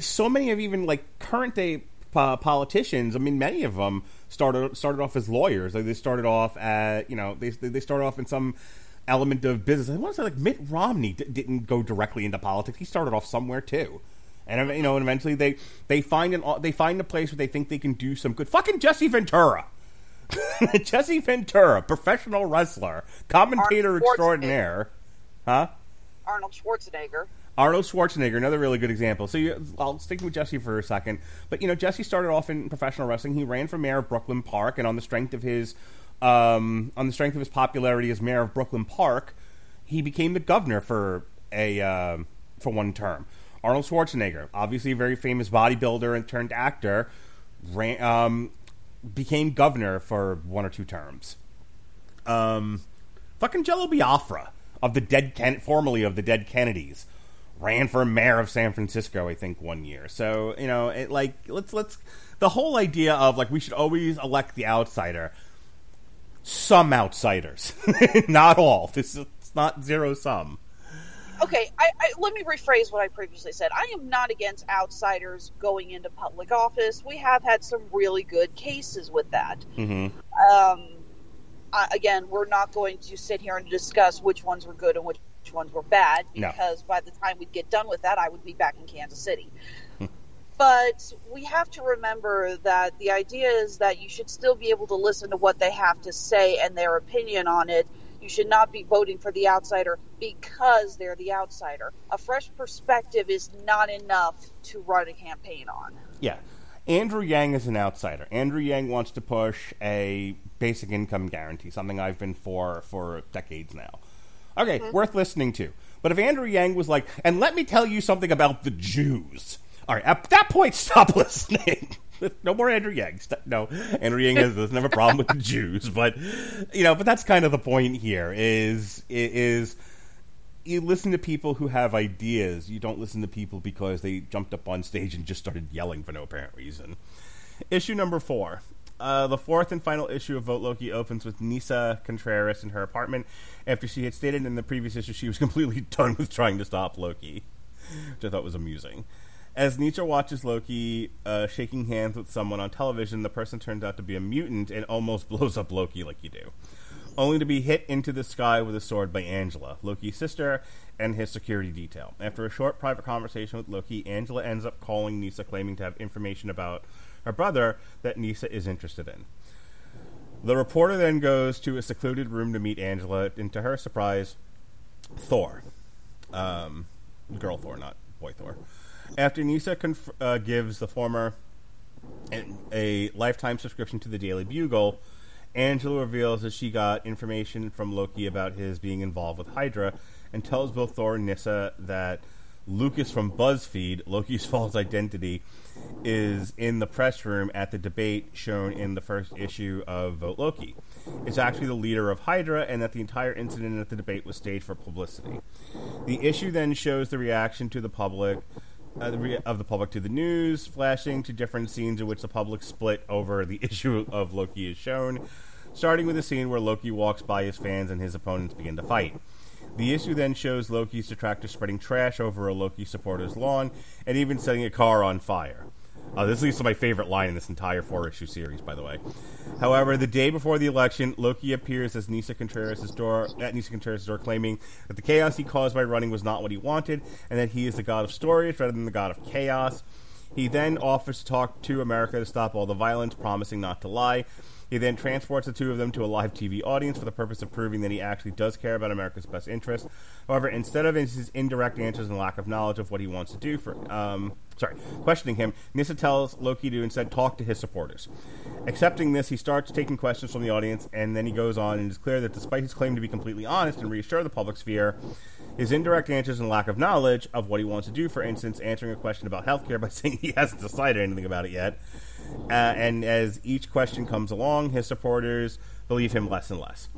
so many of even like current day po- politicians. I mean, many of them started started off as lawyers. Like they started off at, you know, they they started off in some element of business. I want to say like Mitt Romney d- didn't go directly into politics. He started off somewhere too. And you know, and eventually they they find an they find a place where they think they can do some good. Fucking Jesse Ventura. Jesse Ventura, professional wrestler, commentator extraordinaire. Huh? Arnold Schwarzenegger. Arnold Schwarzenegger, another really good example. So you, I'll stick with Jesse for a second. But you know, Jesse started off in professional wrestling. He ran for mayor of Brooklyn Park, and on the strength of his um, on the strength of his popularity as mayor of Brooklyn Park, he became the governor for a uh, for one term. Arnold Schwarzenegger, obviously a very famous bodybuilder and turned actor, ran, um, became governor for one or two terms. Um, fucking Jello Biafra of the dead Ken- formerly of the dead Kennedys ran for mayor of San Francisco, I think, one year. So you know, it like let's let's the whole idea of like we should always elect the outsider. Some outsiders, not all. This is not zero sum. Okay, I, I, let me rephrase what I previously said. I am not against outsiders going into public office. We have had some really good cases with that. Mm-hmm. Um, I, again, we're not going to sit here and discuss which ones were good and which ones were bad No. because by the time we'd get done with that, I would be back in Kansas City. but we have to remember that the idea is that you should still be able to listen to what they have to say and their opinion on it. You should not be voting for the outsider because they're the outsider. A fresh perspective is not enough to run a campaign on. Yeah. Andrew Yang is an outsider. Andrew Yang wants to push a basic income guarantee, something I've been for for decades now. Okay, mm-hmm. worth listening to. But if Andrew Yang was like, and let me tell you something about the Jews. All right, at that point, stop listening. no more Andrew Yang. No, Andrew Yang has, doesn't have a problem with the Jews, but you know, but that's kind of the point here. Is is you listen to people who have ideas. You don't listen to people because they jumped up on stage and just started yelling for no apparent reason. Issue number four. Uh, the fourth and final issue of Vote Loki opens with Nisa Contreras in her apartment after she had stated in the previous issue she was completely done with trying to stop Loki, which I thought was amusing. As Nisa watches Loki uh, shaking hands with someone on television, the person turns out to be a mutant and almost blows up Loki like you do. only to be hit into the sky with a sword by Angela, Loki's sister, and his security detail. After a short private conversation with Loki, Angela ends up calling Nisa, claiming to have information about her brother that Nisa is interested in. The reporter then goes to a secluded room to meet Angela, and to her surprise, Thor. Um, girl Thor, not boy Thor. After Nisa conf- uh, gives the former a lifetime subscription to the Daily Bugle, Angela reveals that she got information from Loki about his being involved with Hydra and tells both Thor and Nisa that Lucas from BuzzFeed, Loki's false identity, is in the press room at the debate shown in the first issue of Vote Loki. Is actually the leader of Hydra, and that the entire incident at the debate was staged for publicity. The issue then shows the reaction to the public uh, the re- of the public to the news, flashing to different scenes in which the public split over the issue of Loki is shown, starting with a scene where Loki walks by his fans and his opponents begin to fight. The issue then shows Loki's detractors spreading trash over a Loki supporter's lawn and even setting a car on fire. Uh, this leads to my favorite line in this entire four issue series, by the way. However, the day before the election, Loki appears as Nisa Contreras' door at Nisa Contreras' door, claiming that the chaos he caused by running was not what he wanted, and that he is the god of stories rather than the god of chaos. He then offers to talk to America to stop all the violence, promising not to lie. He then transports the two of them to a live TV audience for the purpose of proving that he actually does care about America's best interest. However, instead of his indirect answers and lack of knowledge of what he wants to do for, um, sorry, questioning him, Nisa tells Loki to instead talk to his supporters. Accepting this, he starts taking questions from the audience, and then he goes on, and it's clear that despite his claim to be completely honest and reassure the public sphere, his indirect answers and lack of knowledge of what he wants to do, for instance, answering a question about healthcare by saying he hasn't decided anything about it yet. Uh, and as each question comes along, his supporters believe him less and less.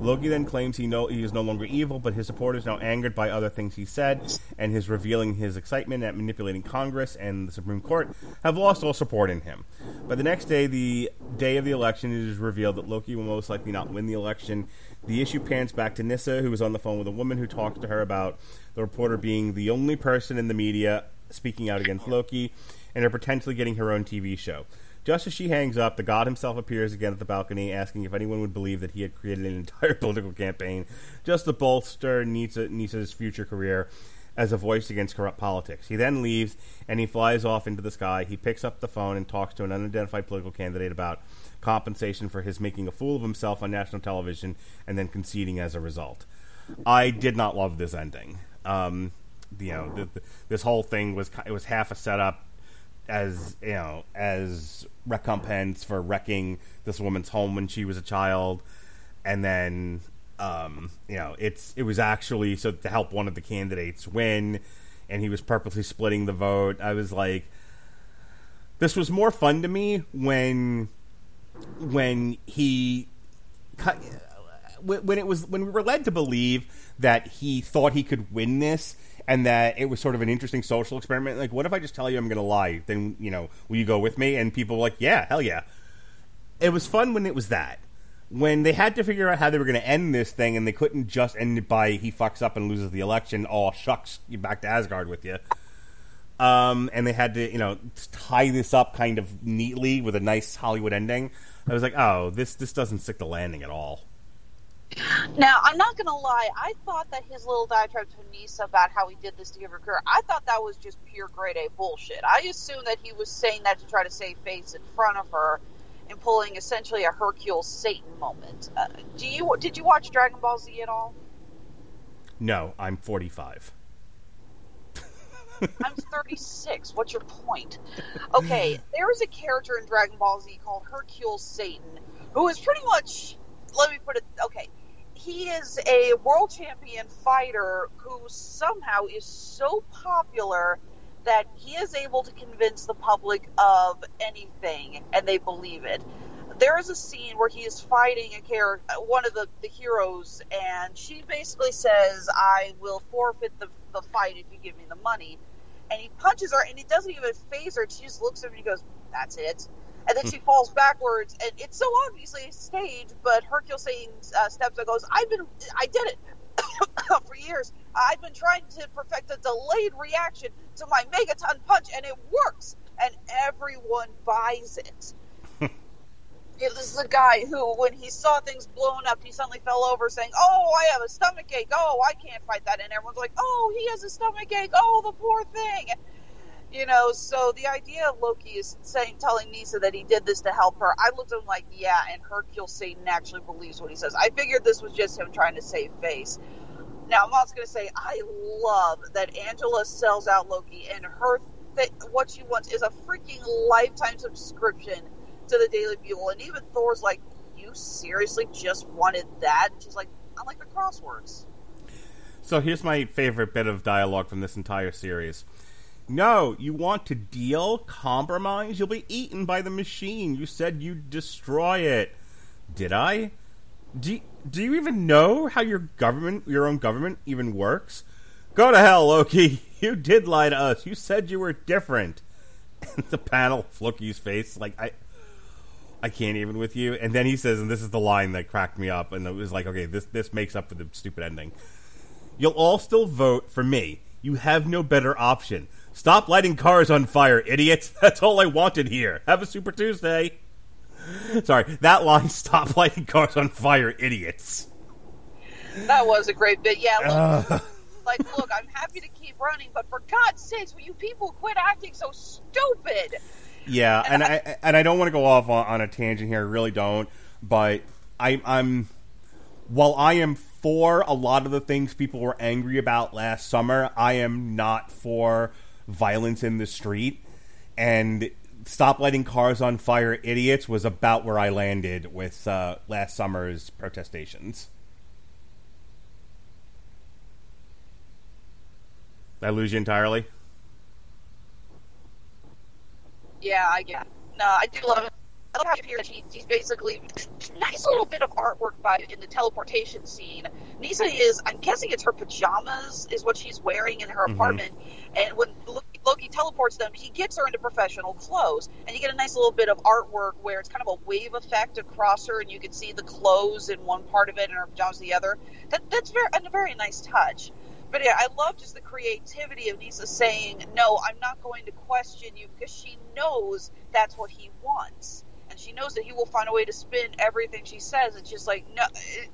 Loki then claims he no he is no longer evil, but his supporters, now angered by other things he said and his revealing his excitement at manipulating Congress and the Supreme Court, have lost all support in him. But the next day, the day of the election, it is revealed that Loki will most likely not win the election. The issue pans back to Nisa, who was on the phone with a woman who talked to her about the reporter being the only person in the media speaking out against Loki and are potentially getting her own TV show. Just as she hangs up, the god himself appears again at the balcony, asking if anyone would believe that he had created an entire political campaign just to bolster Nisa, Nisa's future career as a voice against corrupt politics. He then leaves and he flies off into the sky. He picks up the phone and talks to an unidentified political candidate about compensation for his making a fool of himself on national television and then conceding as a result. I did not love this ending. Um, you know, the, the, this whole thing was it was half a setup as you know as recompense for wrecking this woman's home when she was a child, and then um, you know it's it was actually so to help one of the candidates win, and he was purposely splitting the vote. I was like, this was more fun to me when when he cut when it was when we were led to believe that he thought he could win this and that it was sort of an interesting social experiment. Like, what if I just tell you I'm going to lie? Then you know, will you go with me? And people were like, yeah, hell yeah. It was fun when it was that. When they had to figure out how they were going to end this thing, and they couldn't just end it by he fucks up and loses the election. Oh shucks, you back to Asgard with you. Um, and they had to, you know, tie this up kind of neatly with a nice Hollywood ending. I was like, oh, this this doesn't stick the landing at all. Now, I'm not going to lie. I thought that his little diatribe to Nisa about how he did this to give her career, I thought that was just pure grade A bullshit. I assumed that he was saying that to try to save face in front of her and pulling essentially a Hercule Satan moment. Uh, do you did you watch Dragon Ball Z at all? No, I'm 45. I'm 36. What's your point? Okay, there is a character in Dragon Ball Z called Hercule Satan who is pretty much. Let me put it. Okay, he is a world champion fighter who somehow is so popular that he is able to convince the public of anything and they believe it. There is a scene where he is fighting a character, one of the, the heroes, and she basically says, I will forfeit the, the fight if you give me the money. And he punches her, and he doesn't even phase her. She just looks at him and he goes, That's it. And then she falls backwards, and it's so obviously staged. But Hercule Satan uh, steps up and goes, "I've been, I did it for years. I've been trying to perfect a delayed reaction to my megaton punch, and it works." And everyone buys it. Yeah, this is a guy who, when he saw things blowing up, he suddenly fell over saying, "Oh, I have a stomach ache. Oh, I can't fight that." And everyone's like, "Oh, he has a stomach ache. Oh, the poor thing." You know, so the idea of Loki is saying, telling Nisa that he did this to help her. I looked at him like, yeah, and Hercule Satan actually believes what he says. I figured this was just him trying to save face. Now, I'm also going to say, I love that Angela sells out Loki, and her th- what she wants is a freaking lifetime subscription to the Daily Bugle. And even Thor's like, you seriously just wanted that? And she's like, I like the crosswords. So here's my favorite bit of dialogue from this entire series. No, you want to deal, compromise, you'll be eaten by the machine. You said you'd destroy it. Did I? Do, do you even know how your government, your own government, even works? Go to hell, Loki. You did lie to us. You said you were different. And the panel, Loki's face, like, I. I can't even with you. And then he says, and this is the line that cracked me up, and it was like, okay, this this makes up for the stupid ending. You'll all still vote for me. You have no better option. Stop lighting cars on fire, idiots. That's all I wanted here. Have a Super Tuesday. Sorry, that line, stop lighting cars on fire, idiots. That was a great bit. Yeah, look, like, look, I'm happy to keep running, but for God's sakes, will you people quit acting so stupid? Yeah, and I and I don't want to go off on, on a tangent here. I really don't. But I, I'm while I am for a lot of the things people were angry about last summer, I am not for violence in the street. And stop lighting cars on fire, idiots, was about where I landed with uh, last summer's protestations. I lose you entirely? Yeah, I get. No, I do love it. I love how here he, he's basically nice little bit of artwork by in the teleportation scene. Nisa is, I'm guessing it's her pajamas is what she's wearing in her Mhm. apartment, and when Loki, Loki teleports them, he gets her into professional clothes, and you get a nice little bit of artwork where it's kind of a wave effect across her, and you can see the clothes in one part of it and her pajamas the other. That that's very a very nice touch. But yeah, I love just the creativity of Nisa saying, "No, I'm not going to question you," because she knows that's what he wants, and she knows that he will find a way to spin everything she says. It's just like no, it,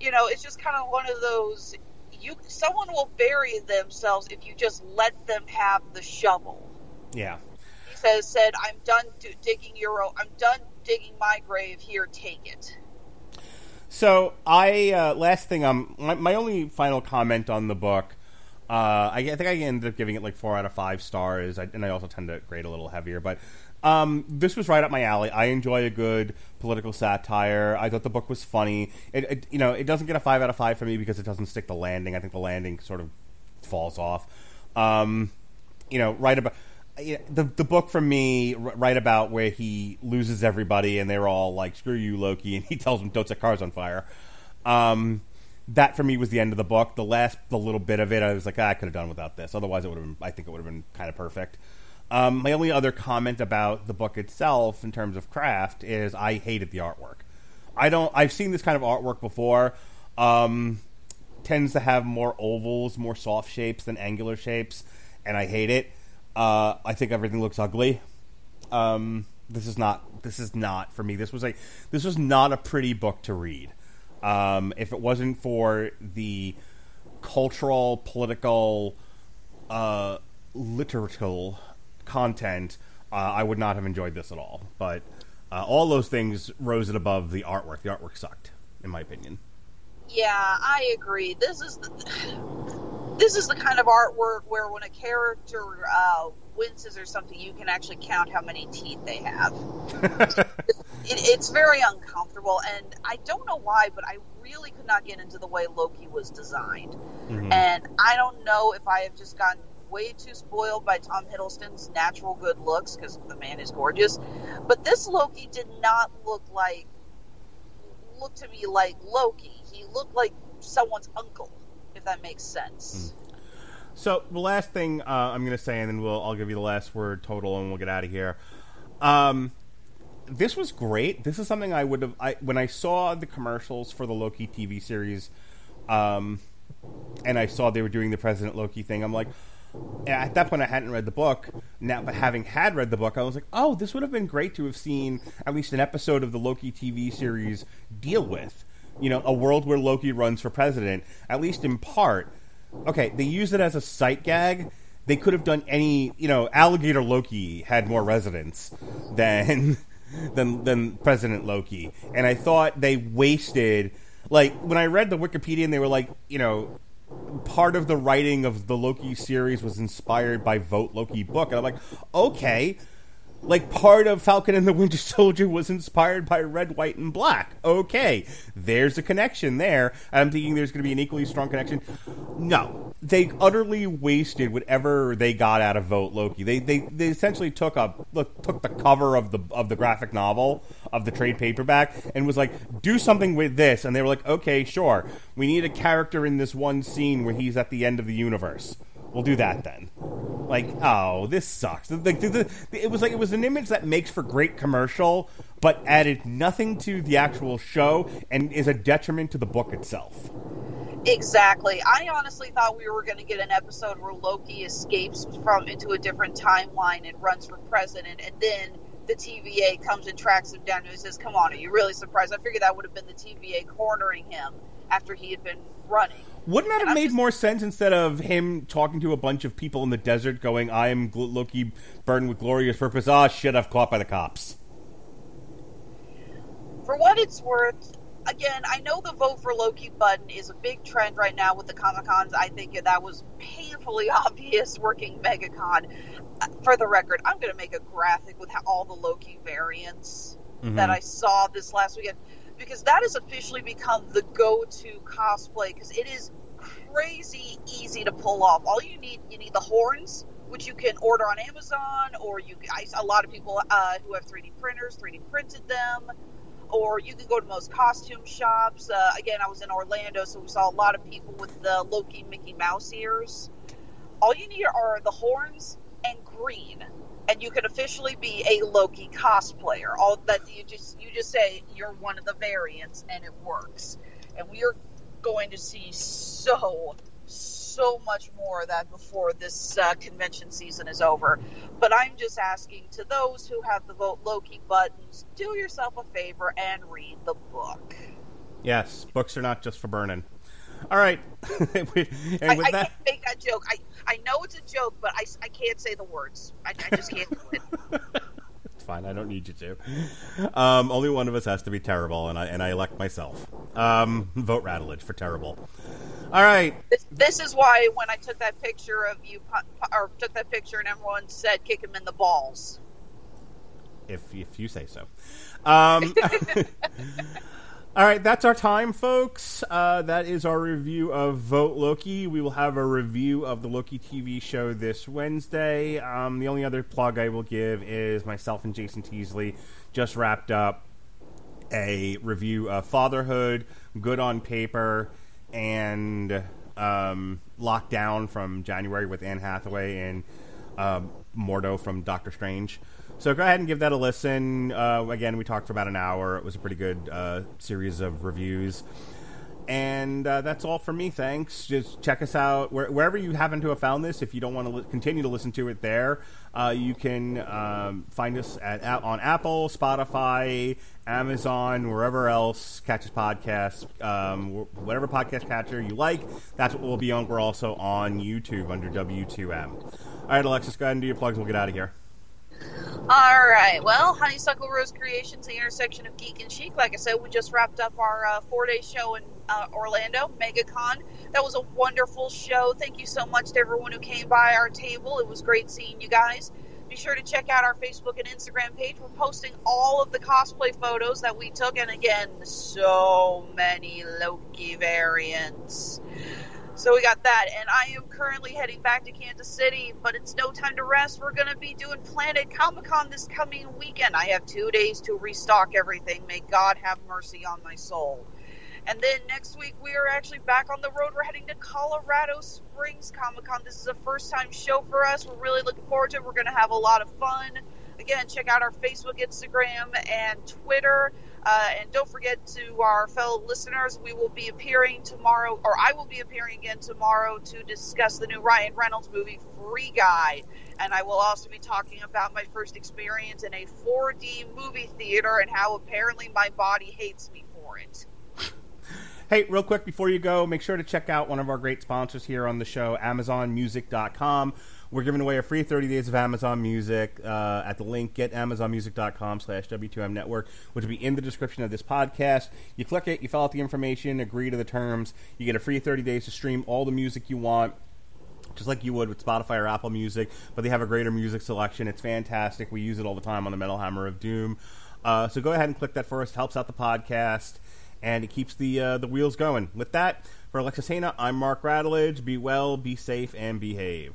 you know, it's just kind of one of those. You, someone will bury themselves if you just let them have the shovel. Yeah. He says, "said I'm done d- digging your, I'm done digging my grave. Here, take it." So I uh, last thing um my, my only final comment on the book. Uh, I, I think I ended up giving it like four out of five stars, I, and I also tend to grade a little heavier. But um, this was right up my alley. I enjoy a good political satire. I thought the book was funny. It, it you know it doesn't get a five out of five for me because it doesn't stick the landing. I think the landing sort of falls off. Um, you know, right about the the book for me, right about where he loses everybody and they're all like, "Screw you, Loki," and he tells them, "Don't set cars on fire." Um, that for me was the end of the book. The last, the little bit of it, I was like, ah, I could have done without this. Otherwise, it would have been. I think it would have been kind of perfect. Um, my only other comment about the book itself, in terms of craft, is I hated the artwork. I don't. I've seen this kind of artwork before. Um, tends to have more ovals, more soft shapes than angular shapes, and I hate it. Uh, I think everything looks ugly. Um, this is not. This is not for me. This was a. This was not a pretty book to read. Um, if it wasn't for the cultural, political, uh, literal content, uh, I would not have enjoyed this at all. But uh, all those things rose it above the artwork. The artwork sucked, in my opinion. Yeah, I agree. This is the, this is the kind of artwork where when a character uh, winces or something, you can actually count how many teeth they have. it, it's very uncomfortable, and I don't know why, but I really could not get into the way Loki was designed. Mhm. And I don't know if I have just gotten way too spoiled by Tom Hiddleston's natural good looks because the man is gorgeous. But this Loki did not look like look to me like Loki. He looked like someone's uncle, if that makes sense. So the last thing uh, I'm going to say, and then we'll I'll give you the last word total, and we'll get out of here. Um, this was great. This is something I would have I, when I saw the commercials for the Loki TV series, um, and I saw they were doing the President Loki thing. I'm like, at that point, I hadn't read the book. Now, but having had read the book, I was like, "Oh, this would have been great to have seen at least an episode of the Loki TV series deal with." You know, a world where Loki runs for president, at least in part. Okay, they use it as a sight gag. They could have done any. You know, Alligator Loki had more resonance than than than President Loki, and I thought they wasted. Like when I read the Wikipedia, and they were like, you know, part of the writing of the Loki series was inspired by Vote Loki book, and I'm like, okay, like part of Falcon and the Winter Soldier was inspired by Red, White, and Black. Okay, there's a connection there. I'm thinking there's going to be an equally strong connection. No, they utterly wasted whatever they got out of Vote Loki. They they, they essentially took a look, took the cover of the of the graphic novel of the trade paperback and was like, do something with this. And they were like, okay, sure. We need a character in this one scene where he's at the end of the universe. We'll do that then. Like, oh, this sucks. The, it was like it was an image that makes for great commercial, but added nothing to the actual show and is a detriment to the book itself. Exactly. I honestly thought we were going to get an episode where Loki escapes from into a different timeline and runs for president, and then the TVA comes and tracks him down and says, "Come on, are you really surprised?" I figured that would have been the TVA cornering him after he had been running. Wouldn't that have made more sense instead of him talking to a bunch of people in the desert going, I am gl- Loki burdened with glorious purpose. Ah, shit, I've caught by the cops. For what it's worth, again, I know the vote for Loki button is a big trend right now with the Comic Cons. I think that was painfully obvious working MegaCon. Uh, For the record, I'm going to make a graphic with all the Loki variants that I saw this last weekend because that has officially become the go-to cosplay because it is crazy easy to pull off. All you need, you need the horns, which you can order on Amazon, or you. I, a lot of people uh, who have 3D printers 3D printed them or you can go to most costume shops. Uh, again, I was in Orlando, so we saw a lot of people with the Loki Mickey Mouse ears. All you need are the horns and green, and you can officially be a Loki cosplayer. All that you just you just say you're one of the variants, and it works. And we are going to see so so much more of that before this uh, convention season is over. But I'm just asking to those who have the vote Loki buttons, do yourself a favor and read the book. Yes, books are not just for burning. All right. and with I, I that, can't make that joke. I, I know it's a joke, but I, I can't say the words. I, I just can't do it. it's fine. I don't need you to. Um, only one of us has to be terrible, and I and I elect myself. Um, vote Radulich for terrible. All right. This, this is why when I took that picture of you, or took that picture and everyone said kick him in the balls. if if you say so. Um, all right, that's our time, folks. Uh, that is our review of Vote Loki. We will have a review of the Loki TV show this Wednesday. Um, the only other plug I will give is myself and Jason Teasley just wrapped up a review of Fatherhood, Good on Paper, and um, Lockdown from January with Anne Hathaway and um, Mordo from Doctor Strange. So go ahead and give that a listen. Uh, again, we talked for about an hour. It was a pretty good uh, series of reviews. And uh, that's all for me. Thanks. Just check us out where, wherever you happen to have found this. If you don't want to li- continue to listen to it there, uh, you can um, find us at, at on Apple, Spotify, Amazon, wherever else catches podcasts. Um, wh- whatever podcast catcher you like, that's what we'll be on. We're also on YouTube under W2M. All right, Alexis, go ahead and do your plugs. We'll get out of here. All right. Well, Honeysuckle Rose Creations, the intersection of geek and chic. Like I said, we just wrapped up our uh, four-day show in uh, Orlando, MegaCon. That was a wonderful show. Thank you so much to everyone who came by our table. It was great seeing you guys. Be sure to check out our Facebook and Instagram page. We're posting all of the cosplay photos that we took, and again, so many Loki variants. So we got that, and I am currently heading back to Kansas City, but it's no time to rest. We're going to be doing Planet Comic Con this coming weekend. I have two days to restock everything. May God have mercy on my soul. And then next week, we are actually back on the road. We're heading to Colorado Springs Comic Con. This is a first time show for us. We're really looking forward to it. We're going to have a lot of fun. Again, check out our Facebook, Instagram, and Twitter. Uh, and don't forget to our fellow listeners, we will be appearing tomorrow, or I will be appearing again tomorrow to discuss the new Ryan Reynolds movie, Free Guy. And I will also be talking about my first experience in a 4D movie theater and how apparently my body hates me for it. Hey, real quick before you go, make sure to check out one of our great sponsors here on the show, AmazonMusic.com. We're giving away a free 30 days of Amazon Music uh, at the link getamazonmusic.com slash W2M Network, which will be in the description of this podcast. You click it, you fill out the information, agree to the terms. You get a free 30 days to stream all the music you want just like you would with Spotify or Apple Music, but they have a greater music selection. It's fantastic. We use it all the time on the Metal Hammer of Doom. Uh, so go ahead and click that first. Helps out the podcast, and it keeps the uh, the wheels going. With that, for Alexis Hejna, I'm Mark Radulich. Be well, be safe, and behave.